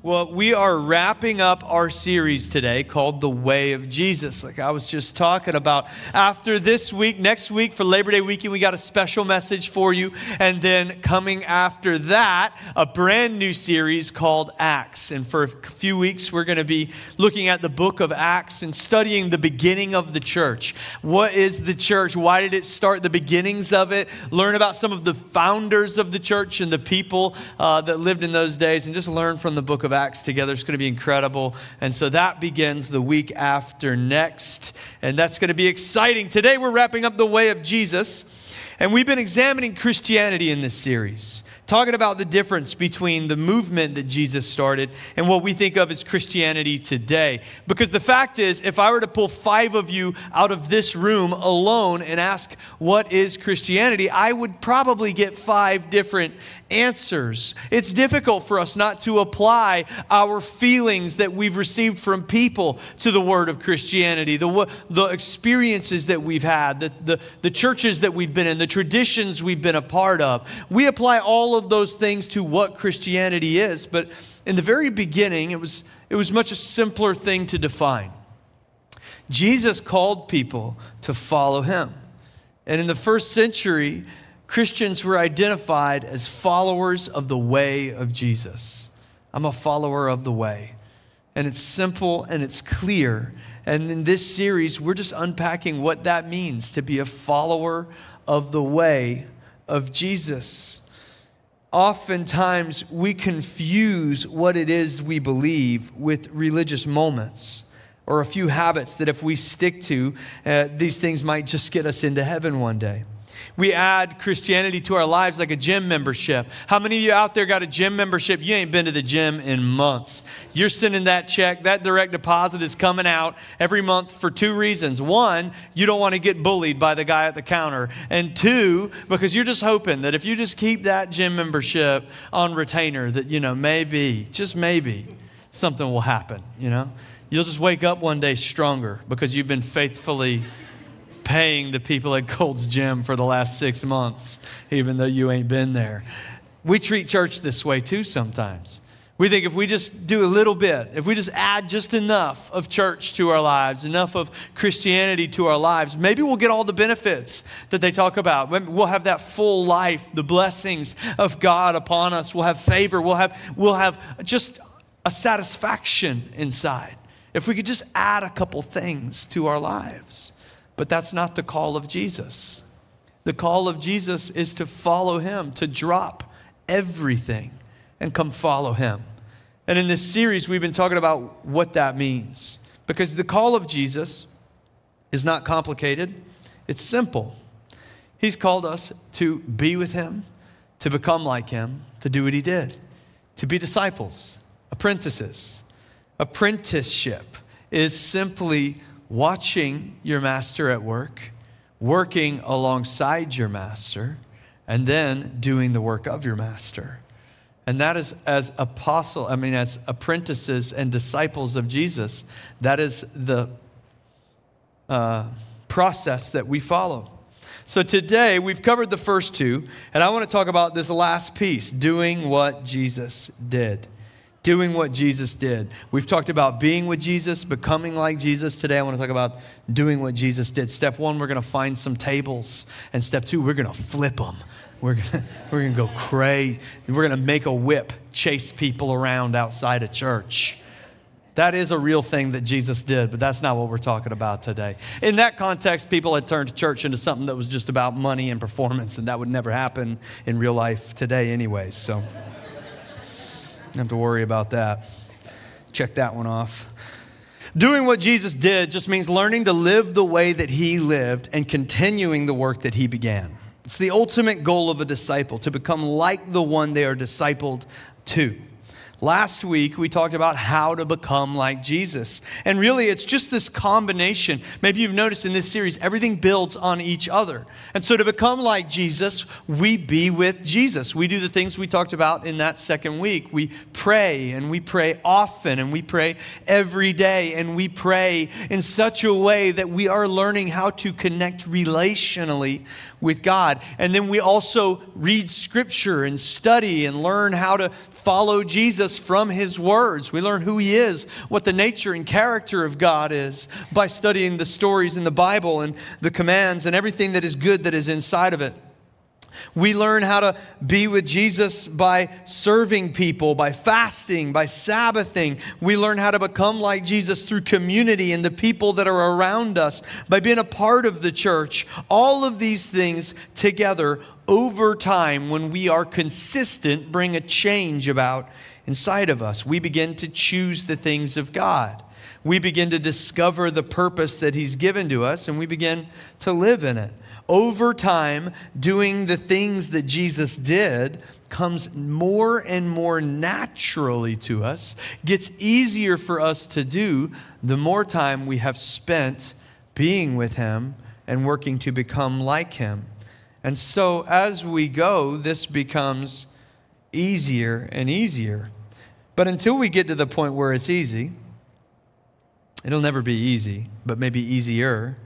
Well, we are wrapping up our series today called The Way of Jesus. Like I was just talking about. After this week, next week for Labor Day weekend, we got a special message for you. And then coming after that, a brand new series called Acts. And for a few weeks, we're going to be looking at the book of Acts and studying the beginning of the church. What is the church? Why did it start? The beginnings of it. Learn about some of the founders of the church and the people uh, that lived in those days, and just learn from the book of of Acts together. It's going to be incredible. And so that begins the week after next. And that's going to be exciting. Today we're wrapping up the way of Jesus. And we've been examining Christianity in this series talking about the difference between the movement that Jesus started and what we think of as Christianity today. Because the fact is, if I were to pull five of you out of this room alone and ask, What is Christianity? I would probably get five different answers. It's difficult for us not to apply our feelings that we've received from people to the word of Christianity, the, the experiences that we've had, the, the, the churches that we've been in, the traditions we've been a part of. We apply all of those things to what Christianity is, but in the very beginning, it was, it was much a simpler thing to define. Jesus called people to follow him. And in the first century, Christians were identified as followers of the way of Jesus. I'm a follower of the way. And it's simple and it's clear. And in this series, we're just unpacking what that means to be a follower of the way of Jesus oftentimes we confuse what it is we believe with religious moments or a few habits that if we stick to, uh, these things might just get us into heaven one day. We add Christianity to our lives like a gym membership. How many of you out there got a gym membership? You ain't been to the gym in months. You're sending that check, that direct deposit is coming out every month for two reasons. One, you don't want to get bullied by the guy at the counter. And two, because you're just hoping that if you just keep that gym membership on retainer, that, you know, maybe, just maybe, something will happen, you know? You'll just wake up one day stronger because you've been faithfully paying the people at Gold's Gym for the last six months, even though you ain't been there. We treat church this way too sometimes. We think if we just do a little bit, if we just add just enough of church to our lives, enough of Christianity to our lives, maybe we'll get all the benefits that they talk about. We'll have that full life, the blessings of God upon us. We'll have favor. We'll have, we'll have just a satisfaction inside. If we could just add a couple things to our lives. But that's not the call of Jesus. The call of Jesus is to follow him, to drop everything and come follow him. And in this series, we've been talking about what that means. Because the call of Jesus is not complicated, it's simple. He's called us to be with him, to become like him, to do what he did, to be disciples, apprentices. Apprenticeship is simply watching your master at work, working alongside your master, and then doing the work of your master. And that is as apostle, I mean, as apprentices and disciples of Jesus, that is the uh, process that we follow. So today we've covered the first two, and I want to talk about this last piece doing what Jesus did doing what Jesus did. We've talked about being with Jesus, becoming like Jesus. Today, I want to talk about doing what Jesus did. Step one, we're going to find some tables. And step two, we're going to flip them. We're going to, we're to go crazy. We're going to make a whip, chase people around outside a church. That is a real thing that Jesus did, but that's not what we're talking about today. In that context, people had turned church into something that was just about money and performance, and that would never happen in real life today, anyways. So. Don't have to worry about that. Check that one off. Doing what Jesus did just means learning to live the way that he lived and continuing the work that he began. It's the ultimate goal of a disciple to become like the one they are discipled to. Last week, we talked about how to become like Jesus. And really, it's just this combination. Maybe you've noticed in this series, everything builds on each other. And so, to become like Jesus, we be with Jesus. We do the things we talked about in that second week. We pray, and we pray often, and we pray every day, and we pray in such a way that we are learning how to connect relationally with God. And then we also read scripture and study and learn how to follow Jesus from his words. We learn who he is, what the nature and character of God is by studying the stories in the Bible and the commands and everything that is good that is inside of it. We learn how to be with Jesus by serving people, by fasting, by Sabbathing. We learn how to become like Jesus through community and the people that are around us, by being a part of the church. All of these things together over time, when we are consistent, bring a change about inside of us. We begin to choose the things of God. We begin to discover the purpose that He's given to us, and we begin to live in it over time, doing the things that Jesus did comes more and more naturally to us, gets easier for us to do the more time we have spent being with Him and working to become like Him. And so as we go, this becomes easier and easier. But until we get to the point where it's easy, it'll never be easy, but maybe easier.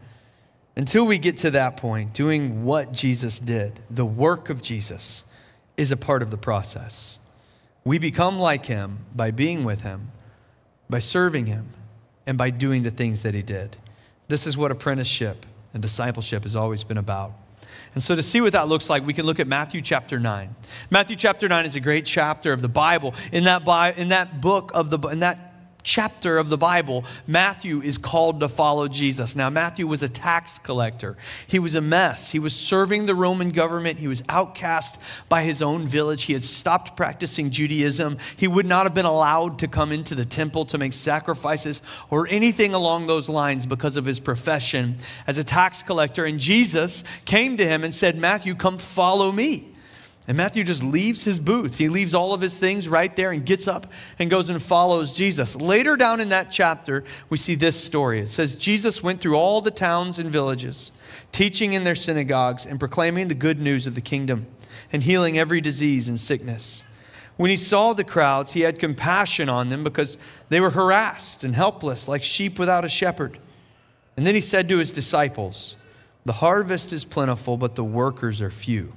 Until we get to that point, doing what Jesus did, the work of Jesus, is a part of the process. We become like him by being with him, by serving him, and by doing the things that he did. This is what apprenticeship and discipleship has always been about. And so, to see what that looks like, we can look at Matthew chapter 9. Matthew chapter 9 is a great chapter of the Bible. In that, in that book of the, in that chapter of the Bible, Matthew is called to follow Jesus. Now, Matthew was a tax collector. He was a mess. He was serving the Roman government. He was outcast by his own village. He had stopped practicing Judaism. He would not have been allowed to come into the temple to make sacrifices or anything along those lines because of his profession as a tax collector. And Jesus came to him and said, Matthew, come follow me. And Matthew just leaves his booth. He leaves all of his things right there and gets up and goes and follows Jesus. Later down in that chapter, we see this story. It says Jesus went through all the towns and villages, teaching in their synagogues and proclaiming the good news of the kingdom and healing every disease and sickness. When he saw the crowds, he had compassion on them because they were harassed and helpless, like sheep without a shepherd. And then he said to his disciples, The harvest is plentiful, but the workers are few.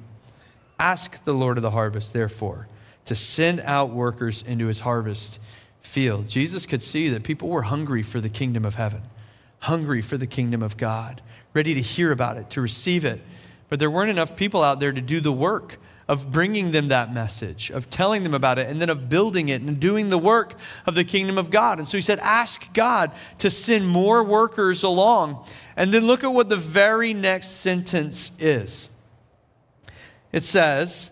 Ask the Lord of the harvest, therefore, to send out workers into his harvest field. Jesus could see that people were hungry for the kingdom of heaven, hungry for the kingdom of God, ready to hear about it, to receive it. But there weren't enough people out there to do the work of bringing them that message, of telling them about it, and then of building it and doing the work of the kingdom of God. And so he said, Ask God to send more workers along. And then look at what the very next sentence is. It says,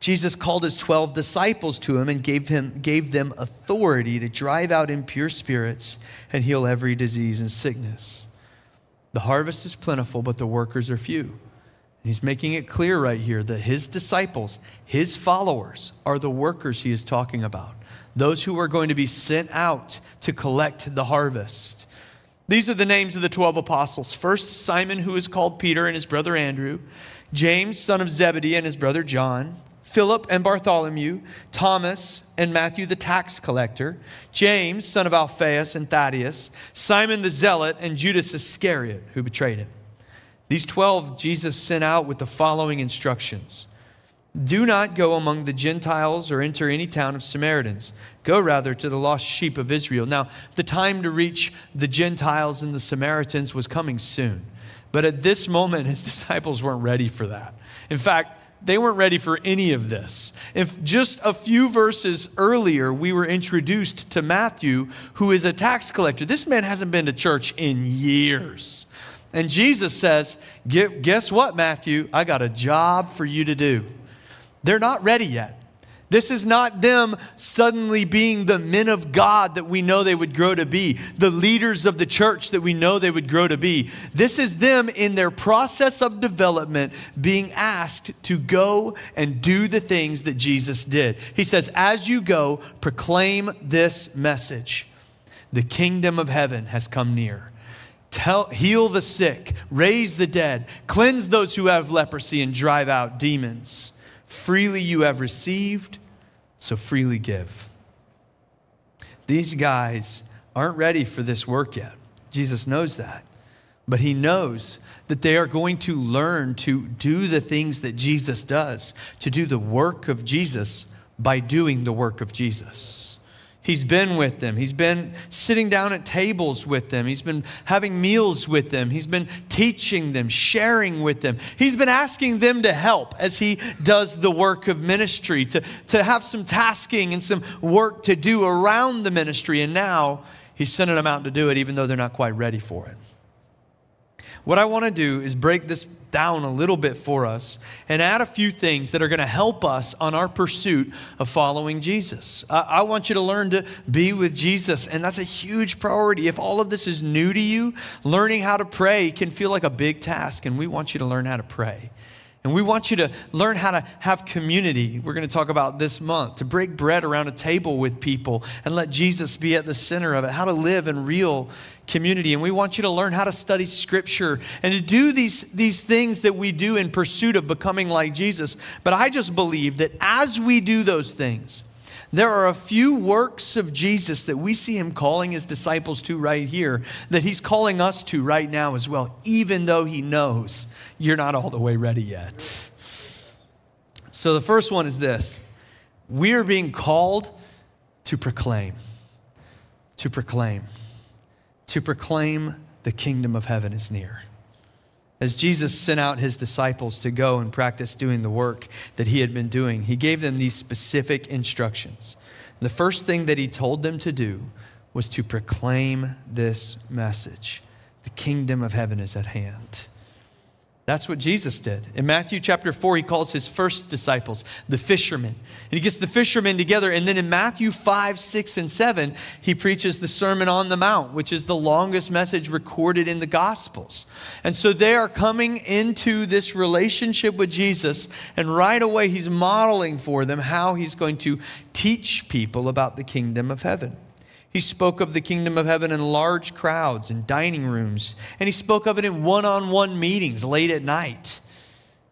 Jesus called his 12 disciples to him and gave, him, gave them authority to drive out impure spirits and heal every disease and sickness. The harvest is plentiful, but the workers are few. He's making it clear right here that his disciples, his followers, are the workers he is talking about, those who are going to be sent out to collect the harvest. These are the names of the 12 apostles. First, Simon, who is called Peter, and his brother Andrew. James, son of Zebedee, and his brother John, Philip and Bartholomew, Thomas and Matthew the tax collector, James, son of Alphaeus and Thaddeus, Simon the zealot, and Judas Iscariot, who betrayed him. These 12 Jesus sent out with the following instructions Do not go among the Gentiles or enter any town of Samaritans. Go rather to the lost sheep of Israel. Now, the time to reach the Gentiles and the Samaritans was coming soon. But at this moment, his disciples weren't ready for that. In fact, they weren't ready for any of this. If just a few verses earlier we were introduced to Matthew, who is a tax collector, this man hasn't been to church in years. And Jesus says, Guess what, Matthew? I got a job for you to do. They're not ready yet. This is not them suddenly being the men of God that we know they would grow to be, the leaders of the church that we know they would grow to be. This is them in their process of development being asked to go and do the things that Jesus did. He says, As you go, proclaim this message the kingdom of heaven has come near. Tell, heal the sick, raise the dead, cleanse those who have leprosy, and drive out demons. Freely you have received so freely give. These guys aren't ready for this work yet. Jesus knows that. But he knows that they are going to learn to do the things that Jesus does, to do the work of Jesus by doing the work of Jesus. He's been with them. He's been sitting down at tables with them. He's been having meals with them. He's been teaching them, sharing with them. He's been asking them to help as he does the work of ministry, to, to have some tasking and some work to do around the ministry. And now he's sending them out to do it, even though they're not quite ready for it. What I want to do is break this down a little bit for us and add a few things that are going to help us on our pursuit of following Jesus. I, I, want you to learn to be with Jesus, and that's a huge priority. If all of this is new to you, learning how to pray can feel like a big task, and we want you to learn how to pray. And we want you to learn how to have community. We're going to talk about this month to break bread around a table with people and let Jesus be at the center of it, how to live in real community. And we want you to learn how to study scripture and to do these, these things that we do in pursuit of becoming like Jesus. But I just believe that as we do those things, there are a few works of Jesus that we see him calling his disciples to right here that he's calling us to right now as well, even though he knows you're not all the way ready yet. So the first one is this we are being called to proclaim, to proclaim, to proclaim the kingdom of heaven is near as Jesus sent out his disciples to go and practice doing the work that he had been doing, he gave them these specific instructions. the first thing that he told them to do was to proclaim this message the kingdom of heaven is at hand. That's what Jesus did. In Matthew chapter 4, he calls his first disciples the fishermen. And he gets the fishermen together. And then in Matthew 5, 6, and 7, he preaches the Sermon on the Mount, which is the longest message recorded in the Gospels. And so they are coming into this relationship with Jesus. And right away, he's modeling for them how he's going to teach people about the kingdom of heaven. He spoke of the kingdom of heaven in large crowds and dining rooms, and he spoke of it in one on one meetings late at night.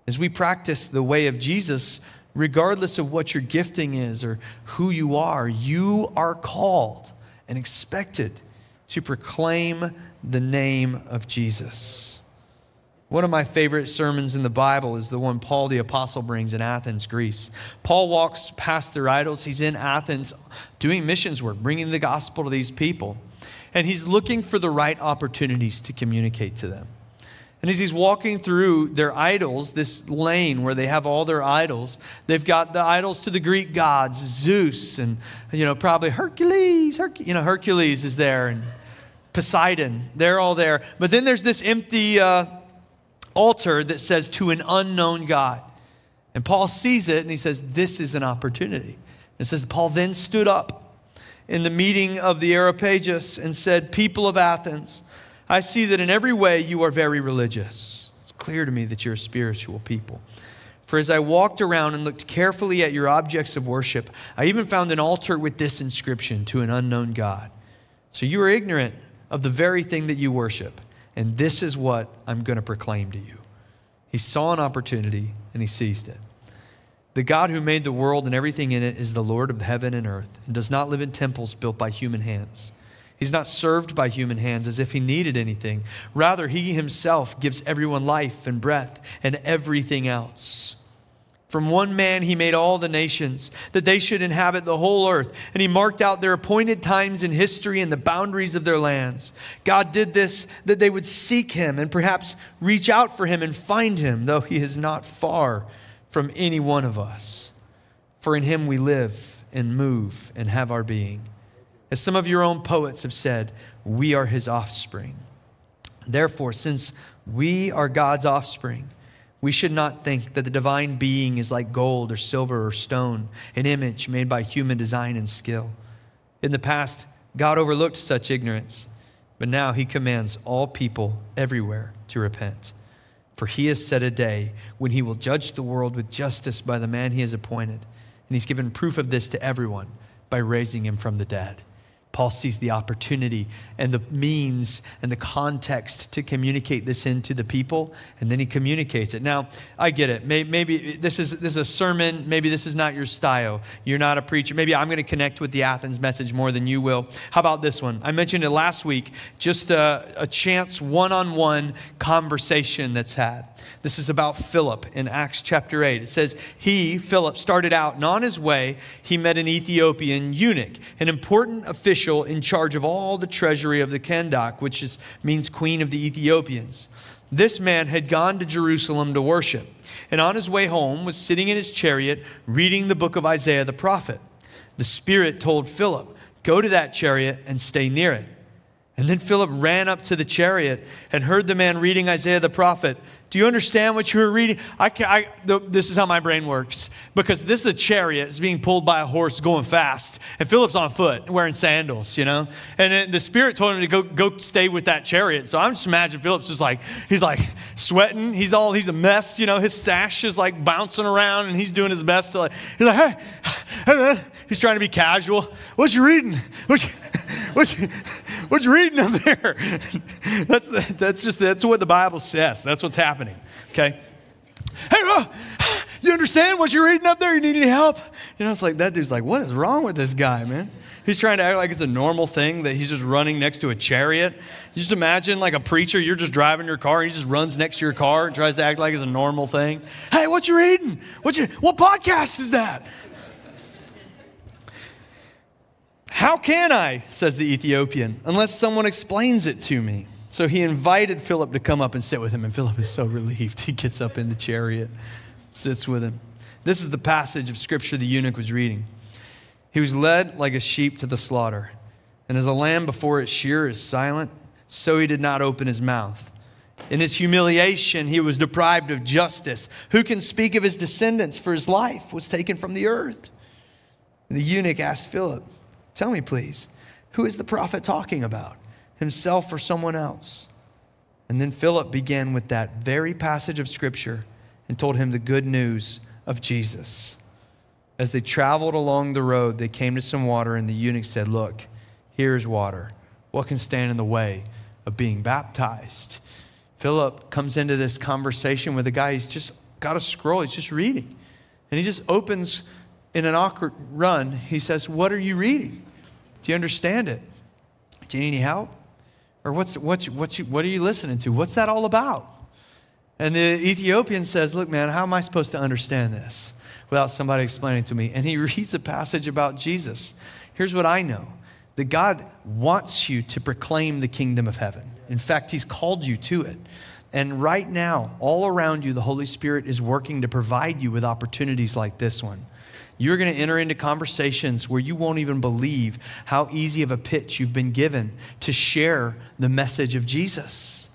As we practice the way of Jesus, regardless of what your gifting is or who you are, you are called and expected to proclaim the name of Jesus. One of my favorite sermons in the Bible is the one Paul the Apostle brings in Athens, Greece. Paul walks past their idols. He's in Athens doing missions work, bringing the gospel to these people. And he's looking for the right opportunities to communicate to them. And as he's walking through their idols, this lane where they have all their idols, they've got the idols to the Greek gods, Zeus, and you know probably Hercules. Herc- you know Hercules is there, and Poseidon. They're all there. But then there's this empty. Uh, altar that says to an unknown God. And Paul sees it and he says, This is an opportunity. It says, Paul then stood up in the meeting of the Areopagus and said, People of Athens, I see that in every way you are very religious. It's clear to me that you're a spiritual people. For as I walked around and looked carefully at your objects of worship, I even found an altar with this inscription to an unknown God. So you are ignorant of the very thing that you worship and this is what I'm going to proclaim to you. He saw an opportunity and he seized it. The God who made the world and everything in it is the Lord of heaven and earth and does not live in temples built by human hands. He's not served by human hands as if he needed anything. Rather, he himself gives everyone life and breath and everything else. From one man he made all the nations, that they should inhabit the whole earth, and he marked out their appointed times in history and the boundaries of their lands. God did this that they would seek him and perhaps reach out for him and find him, though he is not far from any one of us. For in him we live and move and have our being. As some of your own poets have said, we are his offspring. Therefore, since we are God's offspring, we should not think that the divine being is like gold or silver or stone, an image made by human design and skill. In the past, God overlooked such ignorance, but now he commands all people everywhere to repent. For he has set a day when he will judge the world with justice by the man he has appointed, and he's given proof of this to everyone by raising him from the dead. Paul sees the opportunity and the means and the context to communicate this into the people, and then he communicates it. Now, I get it. Maybe this is, this is a sermon. Maybe this is not your style. You're not a preacher. Maybe I'm going to connect with the Athens message more than you will. How about this one? I mentioned it last week, just a, a chance one on one conversation that's had. This is about Philip in Acts chapter 8. It says, He, Philip, started out, and on his way, he met an Ethiopian eunuch, an important official in charge of all the treasury of the Kandake, which is, means queen of the Ethiopians. This man had gone to Jerusalem to worship, and on his way home was sitting in his chariot reading the book of Isaiah the prophet. The Spirit told Philip, Go to that chariot and stay near it. And then Philip ran up to the chariot and heard the man reading Isaiah the prophet. Do you understand what you were reading? I, can, I the, this is how my brain works because this is a chariot. It's being pulled by a horse going fast, and Philip's on foot wearing sandals, you know. And the Spirit told him to go go stay with that chariot. So I'm just imagining Philip's just like he's like sweating. He's all he's a mess, you know. His sash is like bouncing around, and he's doing his best to like. He's like, hey, hey man. He's trying to be casual. What you reading? What you, what you, what you reading up there? That's that's just that's what the Bible says. That's what's happening happening. Okay? Hey, uh, you understand what you're reading up there? You need any help? You know, it's like that dude's like, what is wrong with this guy, man? He's trying to act like it's a normal thing that he's just running next to a chariot. You just imagine like a preacher, you're just driving your car, and he just runs next to your car and tries to act like it's a normal thing. Hey, what you reading? What you what podcast is that? How can I, says the Ethiopian, unless someone explains it to me? So he invited Philip to come up and sit with him, and Philip is so relieved. He gets up in the chariot, sits with him. This is the passage of scripture the eunuch was reading. He was led like a sheep to the slaughter, and as a lamb before its shearer is silent, so he did not open his mouth. In his humiliation, he was deprived of justice. Who can speak of his descendants? For his life was taken from the earth. And the eunuch asked Philip, Tell me, please, who is the prophet talking about? Himself or someone else. And then Philip began with that very passage of Scripture and told him the good news of Jesus. As they traveled along the road, they came to some water, and the eunuch said, Look, here's water. What can stand in the way of being baptized? Philip comes into this conversation with a guy, he's just got a scroll, he's just reading. And he just opens in an awkward run. He says, What are you reading? Do you understand it? Do you need any help? Or what's, what's, what's you, what are you listening to? What's that all about? And the Ethiopian says, Look, man, how am I supposed to understand this without somebody explaining to me? And he reads a passage about Jesus. Here's what I know that God wants you to proclaim the kingdom of heaven. In fact, He's called you to it. And right now, all around you, the Holy Spirit is working to provide you with opportunities like this one. You're going to enter into conversations where you won't even believe how easy of a pitch you've been given to share the message of Jesus.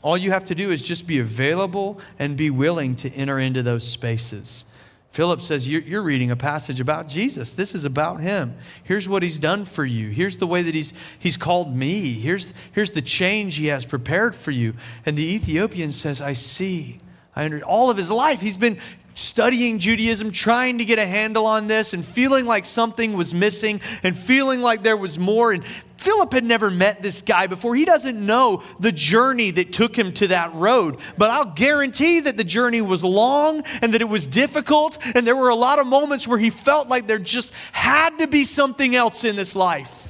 All you have to do is just be available and be willing to enter into those spaces. Philip says, You're reading a passage about Jesus. This is about him. Here's what he's done for you. Here's the way that he's, he's called me. Here's, here's the change he has prepared for you. And the Ethiopian says, I see. I under, all of his life, he's been studying Judaism, trying to get a handle on this, and feeling like something was missing and feeling like there was more. And Philip had never met this guy before. He doesn't know the journey that took him to that road. But I'll guarantee that the journey was long and that it was difficult. And there were a lot of moments where he felt like there just had to be something else in this life.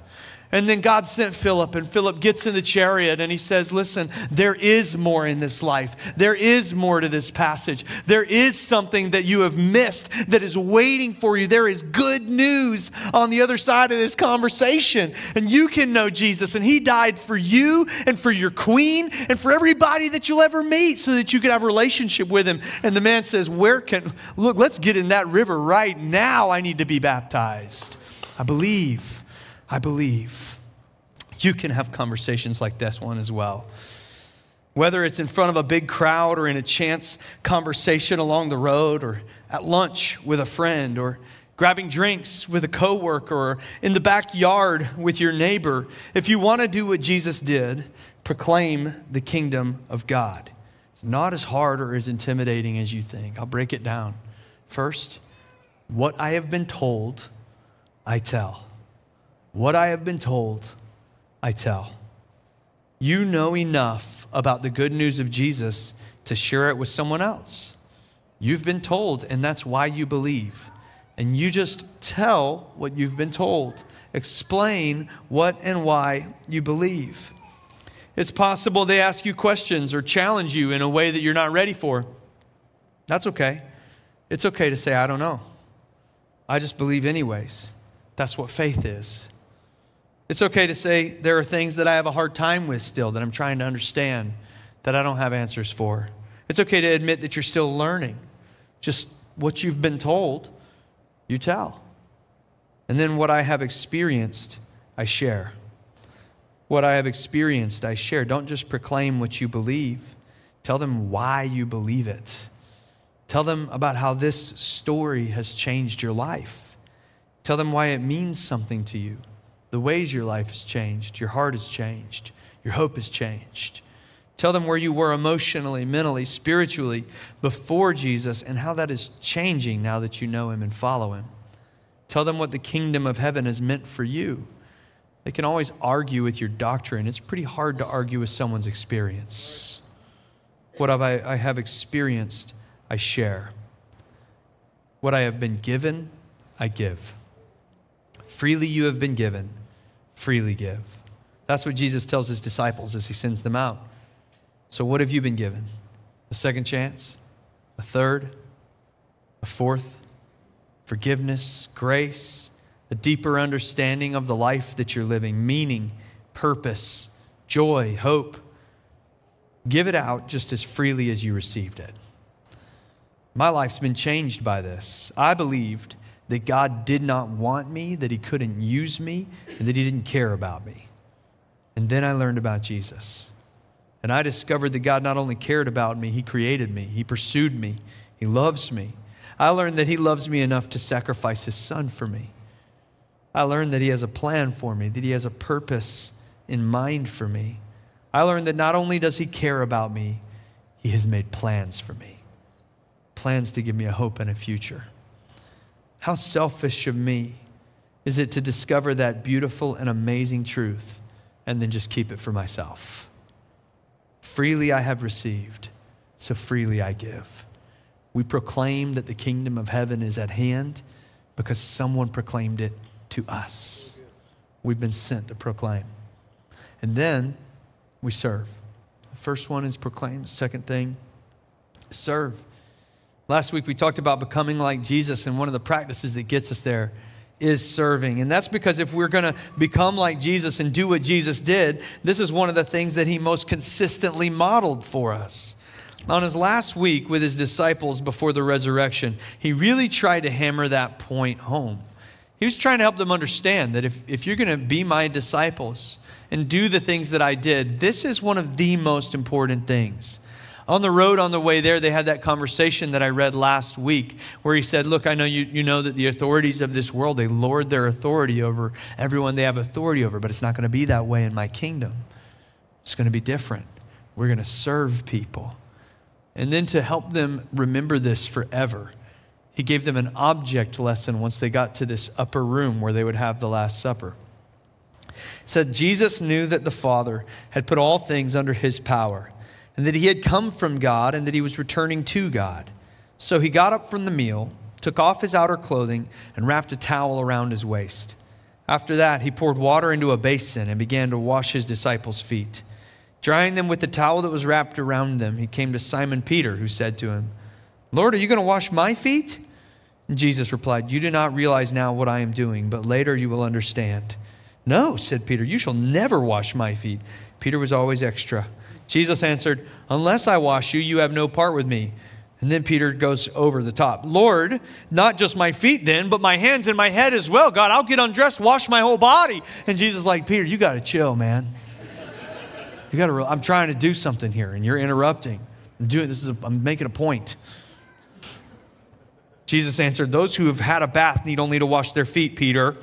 And then God sent Philip, and Philip gets in the chariot and he says, Listen, there is more in this life. There is more to this passage. There is something that you have missed that is waiting for you. There is good news on the other side of this conversation. And you can know Jesus, and he died for you and for your queen and for everybody that you'll ever meet so that you could have a relationship with him. And the man says, Where can, look, let's get in that river right now. I need to be baptized. I believe. I believe you can have conversations like this one as well. Whether it's in front of a big crowd or in a chance conversation along the road or at lunch with a friend or grabbing drinks with a coworker or in the backyard with your neighbor, if you want to do what Jesus did, proclaim the kingdom of God. It's not as hard or as intimidating as you think. I'll break it down. First, what I have been told, I tell. What I have been told, I tell. You know enough about the good news of Jesus to share it with someone else. You've been told, and that's why you believe. And you just tell what you've been told. Explain what and why you believe. It's possible they ask you questions or challenge you in a way that you're not ready for. That's okay. It's okay to say, I don't know. I just believe, anyways. That's what faith is. It's okay to say there are things that I have a hard time with still that I'm trying to understand that I don't have answers for. It's okay to admit that you're still learning. Just what you've been told, you tell. And then what I have experienced, I share. What I have experienced, I share. Don't just proclaim what you believe, tell them why you believe it. Tell them about how this story has changed your life. Tell them why it means something to you the ways your life has changed, your heart has changed, your hope has changed. Tell them where you were emotionally, mentally, spiritually before Jesus and how that is changing now that you know Him and follow Him. Tell them what the kingdom of heaven has meant for you. They can always argue with your doctrine. It's pretty hard to argue with someone's experience. What have I, I have experienced, I share. What I have been given, I give. Freely you have been given freely give. That's what Jesus tells his disciples as he sends them out. So, what have you been given? A second chance? A third? A fourth? Forgiveness, grace, a deeper understanding of the life that you're living, meaning, purpose, joy, hope. Give it out just as freely as you received it. My life's been changed by this. I believed that God did not want me, that He couldn't use me, and that He didn't care about me. And then I learned about Jesus. And I discovered that God not only cared about me, He created me, He pursued me, He loves me. I learned that He loves me enough to sacrifice His Son for me. I learned that He has a plan for me, that He has a purpose in mind for me. I learned that not only does He care about me, He has made plans for me plans to give me a hope and a future. How selfish of me is it to discover that beautiful and amazing truth and then just keep it for myself? Freely I have received, so freely I give. We proclaim that the kingdom of heaven is at hand because someone proclaimed it to us. We've been sent to proclaim. And then we serve. The first one is proclaim, the second thing, serve. Last week we talked about becoming like Jesus, and one of the practices that gets us there is serving. And that's because if we're going to become like Jesus and do what Jesus did, this is one of the things that he most consistently modeled for us. On his last week with his disciples before the resurrection, he really tried to hammer that point home. He was trying to help them understand that if, if you're going to be my disciples and do the things that I did, this is one of the most important things. On the road on the way there, they had that conversation that I read last week where he said, Look, I know you, you know that the authorities of this world, they lord their authority over everyone they have authority over, but it's not going to be that way in my kingdom. It's going to be different. We're going to serve people. And then to help them remember this forever, he gave them an object lesson once they got to this upper room where they would have the Last Supper. Said Jesus knew that the Father had put all things under his power and that he had come from God and that he was returning to God. So he got up from the meal, took off his outer clothing, and wrapped a towel around his waist. After that, he poured water into a basin and began to wash his disciples' feet. Drying them with the towel that was wrapped around them, he came to Simon Peter, who said to him, Lord, are you going to wash my feet? And Jesus replied, You do not realize now what I am doing, but later you will understand. No, said Peter, you shall never wash my feet. Peter was always extra. Jesus answered, Unless I wash you, you have no part with me. And then Peter goes over the top. Lord, not just my feet then, but my hands and my head as well. God, I'll get undressed, wash my whole body. And Jesus like, Peter, you got to chill, man. You got to, I'm trying to do something here and you're interrupting. I'm doing this is, a, I'm making a point. Jesus answered, Those who have had a bath need only to wash their feet, Peter.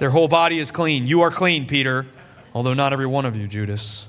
Their whole body is clean. You are clean, Peter, although not every one of you, Judas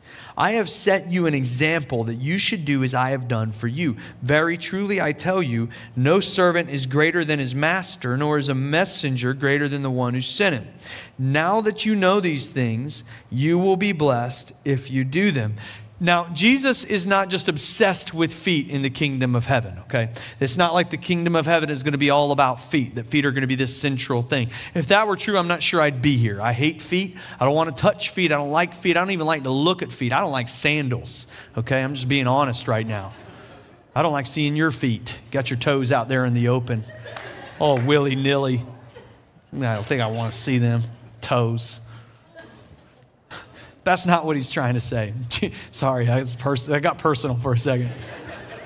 I have set you an example that you should do as I have done for you. Very truly, I tell you, no servant is greater than his master, nor is a messenger greater than the one who sent him. Now that you know these things, you will be blessed if you do them. Now, Jesus is not just obsessed with feet in the kingdom of heaven, okay? It's not like the kingdom of heaven is going to be all about feet, that feet are going to be this central thing. If that were true, I'm not sure I'd be here. I hate feet. I don't want to touch feet. I don't like feet. I don't even like to look at feet. I don't like sandals, okay? I'm just being honest right now. I don't like seeing your feet. You got your toes out there in the open, all willy nilly. I don't think I want to see them. Toes. That's not what he's trying to say. Sorry, I, pers- I got personal for a second.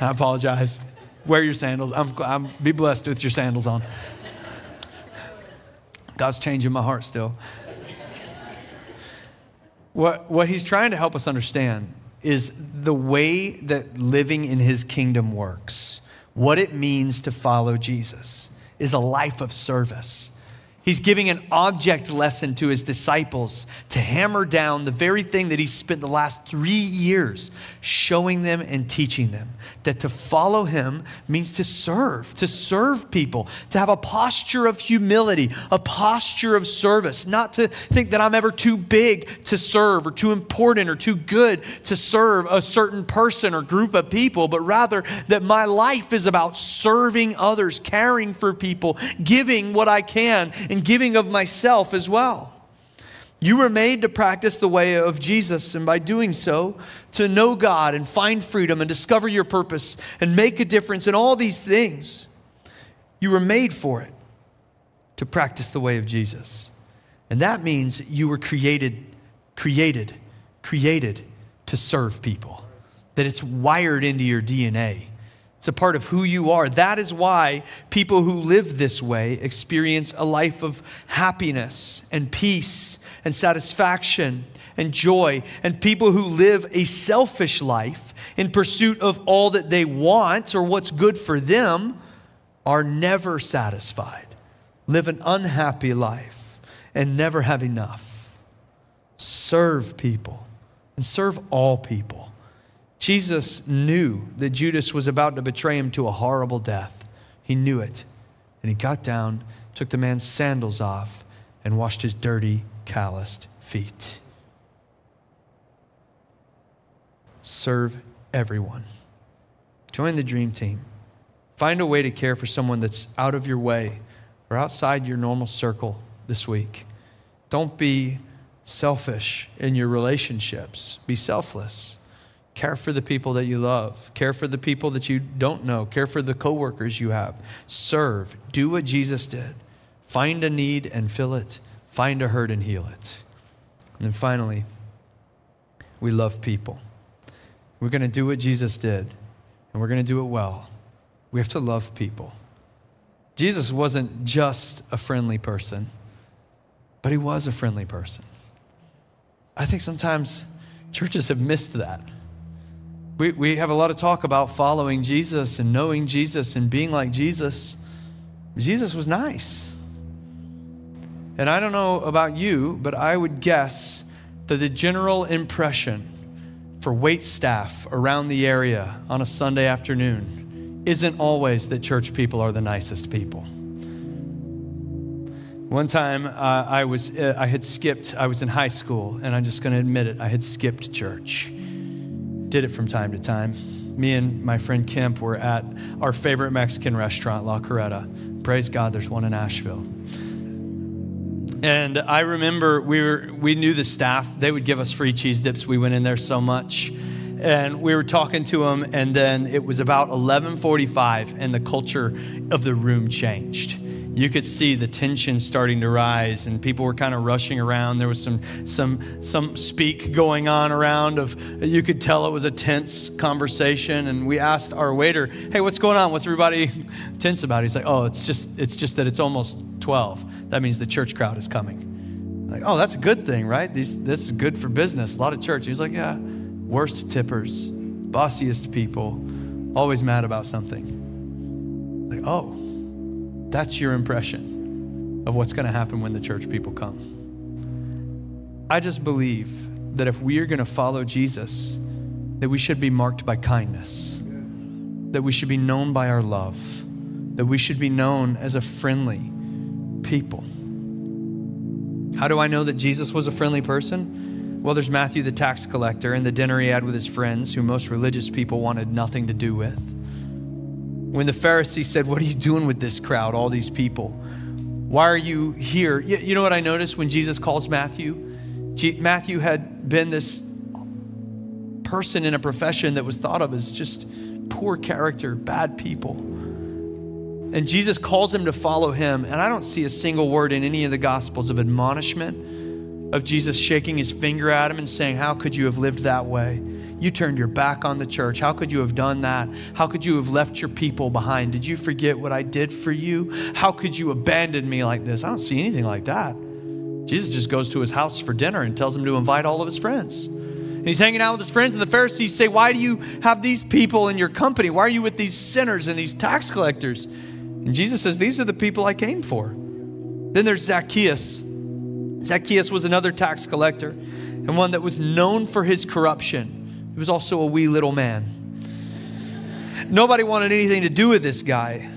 I apologize. Wear your sandals. I'm, I'm, be blessed with your sandals on. God's changing my heart still. What, what he's trying to help us understand is the way that living in his kingdom works, what it means to follow Jesus, is a life of service. He's giving an object lesson to his disciples to hammer down the very thing that he spent the last three years showing them and teaching them. That to follow him means to serve, to serve people, to have a posture of humility, a posture of service, not to think that I'm ever too big to serve or too important or too good to serve a certain person or group of people, but rather that my life is about serving others, caring for people, giving what I can and giving of myself as well. You were made to practice the way of Jesus, and by doing so, to know God and find freedom and discover your purpose and make a difference in all these things. You were made for it, to practice the way of Jesus. And that means you were created, created, created to serve people, that it's wired into your DNA. It's a part of who you are. That is why people who live this way experience a life of happiness and peace and satisfaction and joy. And people who live a selfish life in pursuit of all that they want or what's good for them are never satisfied, live an unhappy life, and never have enough. Serve people and serve all people. Jesus knew that Judas was about to betray him to a horrible death. He knew it. And he got down, took the man's sandals off, and washed his dirty, calloused feet. Serve everyone. Join the dream team. Find a way to care for someone that's out of your way or outside your normal circle this week. Don't be selfish in your relationships, be selfless. Care for the people that you love. Care for the people that you don't know. Care for the coworkers you have. Serve. Do what Jesus did. Find a need and fill it. Find a hurt and heal it. And then finally, we love people. We're going to do what Jesus did, and we're going to do it well. We have to love people. Jesus wasn't just a friendly person, but he was a friendly person. I think sometimes churches have missed that. We, we have a lot of talk about following Jesus and knowing Jesus and being like Jesus. Jesus was nice. And I don't know about you, but I would guess that the general impression for wait staff around the area on a Sunday afternoon isn't always that church people are the nicest people. One time uh, I, was, uh, I had skipped, I was in high school, and I'm just going to admit it, I had skipped church did it from time to time. Me and my friend Kemp were at our favorite Mexican restaurant, La Carreta. Praise God, there's one in Asheville. And I remember we, were, we knew the staff, they would give us free cheese dips. We went in there so much. And we were talking to them, and then it was about 11:45, and the culture of the room changed you could see the tension starting to rise and people were kind of rushing around. There was some some some speak going on around of you could tell it was a tense conversation and we asked our waiter hey what's going on? What's everybody tense about? He's like oh it's just it's just that it's almost 12 that means the church crowd is coming. Like oh that's a good thing right? These, this is good for business. A lot of church. He's like yeah worst tippers, bossiest people, always mad about something. Like, oh, that's your impression of what's going to happen when the church people come. I just believe that if we are going to follow Jesus, that we should be marked by kindness, that we should be known by our love, that we should be known as a friendly people. How do I know that Jesus was a friendly person? Well, there's Matthew the tax collector and the dinner he had with his friends, who most religious people wanted nothing to do with. When the Pharisees said, What are you doing with this crowd, all these people? Why are you here? You know what I noticed when Jesus calls Matthew? Matthew had been this person in a profession that was thought of as just poor character, bad people. And Jesus calls him to follow him. And I don't see a single word in any of the Gospels of admonishment, of Jesus shaking his finger at him and saying, How could you have lived that way? You turned your back on the church. How could you have done that? How could you have left your people behind? Did you forget what I did for you? How could you abandon me like this? I don't see anything like that. Jesus just goes to his house for dinner and tells him to invite all of his friends. And he's hanging out with his friends, and the Pharisees say, Why do you have these people in your company? Why are you with these sinners and these tax collectors? And Jesus says, These are the people I came for. Then there's Zacchaeus. Zacchaeus was another tax collector and one that was known for his corruption. He was also a wee little man. Nobody wanted anything to do with this guy.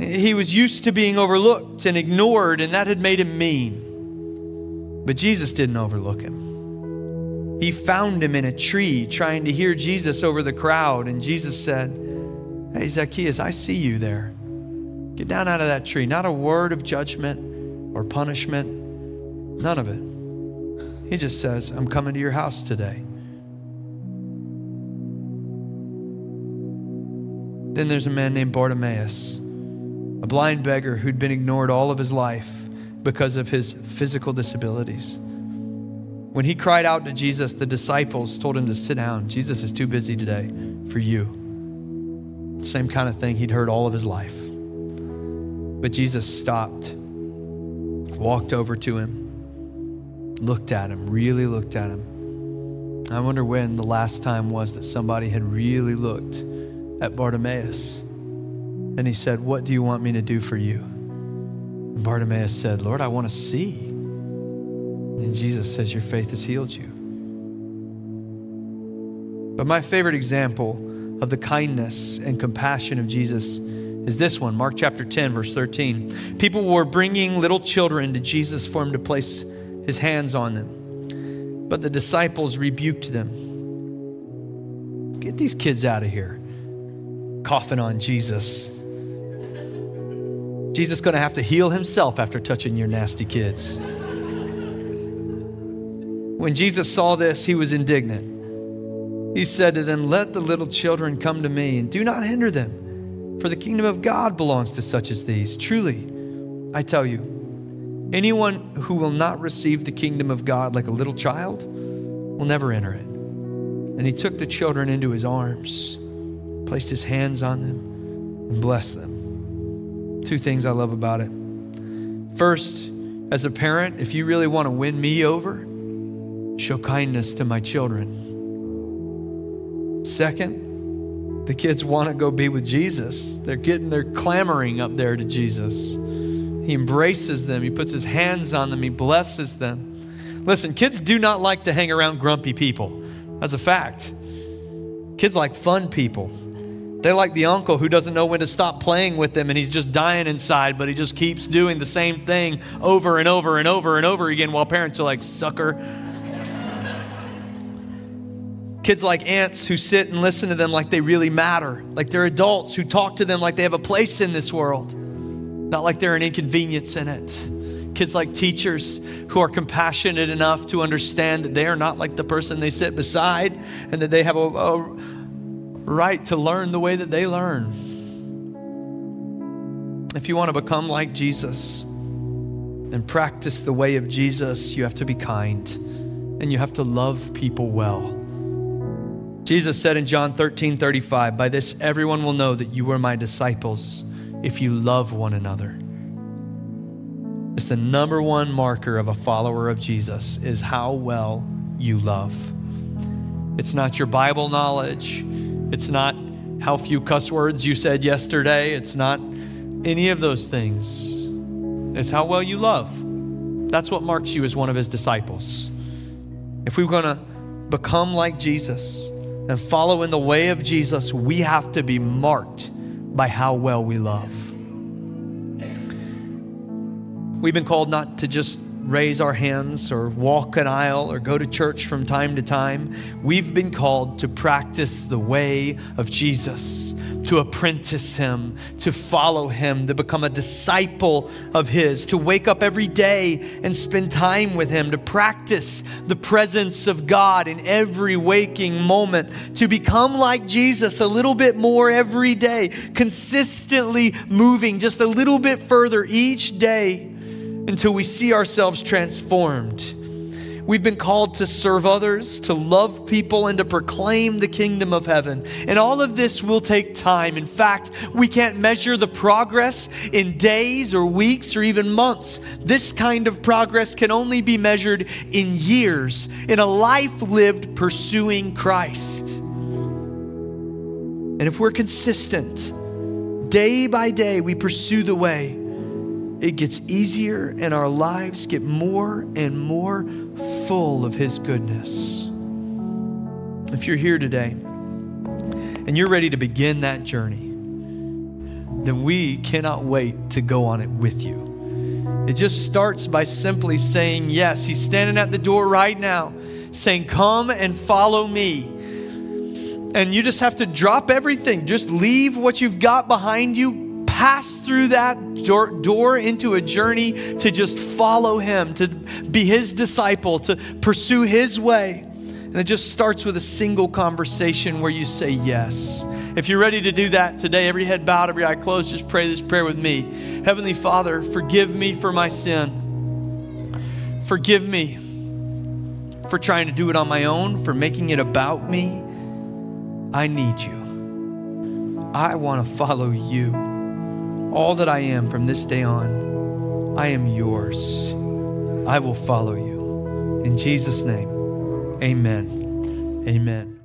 He was used to being overlooked and ignored, and that had made him mean. But Jesus didn't overlook him. He found him in a tree trying to hear Jesus over the crowd, and Jesus said, Hey, Zacchaeus, I see you there. Get down out of that tree. Not a word of judgment or punishment, none of it. He just says, I'm coming to your house today. Then there's a man named Bartimaeus, a blind beggar who'd been ignored all of his life because of his physical disabilities. When he cried out to Jesus, the disciples told him to sit down. Jesus is too busy today for you. Same kind of thing he'd heard all of his life. But Jesus stopped, walked over to him, looked at him, really looked at him. I wonder when the last time was that somebody had really looked at Bartimaeus. And he said, What do you want me to do for you? And Bartimaeus said, Lord, I want to see. And Jesus says, Your faith has healed you. But my favorite example of the kindness and compassion of Jesus is this one Mark chapter 10, verse 13. People were bringing little children to Jesus for him to place his hands on them. But the disciples rebuked them. Get these kids out of here, coughing on Jesus. Jesus is going to have to heal himself after touching your nasty kids. When Jesus saw this, he was indignant. He said to them, Let the little children come to me and do not hinder them for the kingdom of God belongs to such as these. Truly, I tell you, anyone who will not receive the kingdom of God like a little child will never enter it. And he took the children into his arms, placed his hands on them, and blessed them. Two things I love about it. First, as a parent, if you really want to win me over, show kindness to my children. Second, the kids want to go be with Jesus. They're getting, they're clamoring up there to Jesus. He embraces them, he puts his hands on them, he blesses them. Listen, kids do not like to hang around grumpy people. That's a fact. Kids like fun people. They like the uncle who doesn't know when to stop playing with them and he's just dying inside, but he just keeps doing the same thing over and over and over and over again while parents are like, sucker, Kids like aunts who sit and listen to them like they really matter, like they're adults who talk to them like they have a place in this world, not like they're an inconvenience in it. Kids like teachers who are compassionate enough to understand that they are not like the person they sit beside and that they have a, a right to learn the way that they learn. If you want to become like Jesus and practice the way of Jesus, you have to be kind and you have to love people well. Jesus said in John 13 35, By this everyone will know that you are my disciples if you love one another. It's the number one marker of a follower of Jesus is how well you love. It's not your Bible knowledge. It's not how few cuss words you said yesterday. It's not any of those things. It's how well you love. That's what marks you as one of his disciples. If we're going to become like Jesus and follow in the way of Jesus, we have to be marked by how well we love. We've been called not to just raise our hands or walk an aisle or go to church from time to time. We've been called to practice the way of Jesus, to apprentice him, to follow him, to become a disciple of his, to wake up every day and spend time with him, to practice the presence of God in every waking moment, to become like Jesus a little bit more every day, consistently moving just a little bit further each day until we see ourselves transformed. We've been called to serve others, to love people, and to proclaim the kingdom of heaven. And all of this will take time. In fact, we can't measure the progress in days or weeks or even months. This kind of progress can only be measured in years, in a life lived pursuing Christ. And if we're consistent, day by day, we pursue the way it gets easier and our lives get more and more full of His goodness. If you're here today and you're ready to begin that journey, then we cannot wait to go on it with you. It just starts by simply saying yes. He's standing at the door right now saying, Come and follow me. And you just have to drop everything. Just leave what you've got behind you, pass through that door, door into a journey to just follow Him, to be His disciple, to pursue His way. And it just starts with a single conversation where you say yes. If you're ready to do that today, every head bowed, every eye closed, just pray this prayer with me. Heavenly Father, forgive me for my sin. Forgive me for trying to do it on my own, for making it about me. I need you. I want to follow you all that I am from this day on, I am yours. I will follow you. In Jesus' name, amen. Amen.